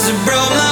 was a brown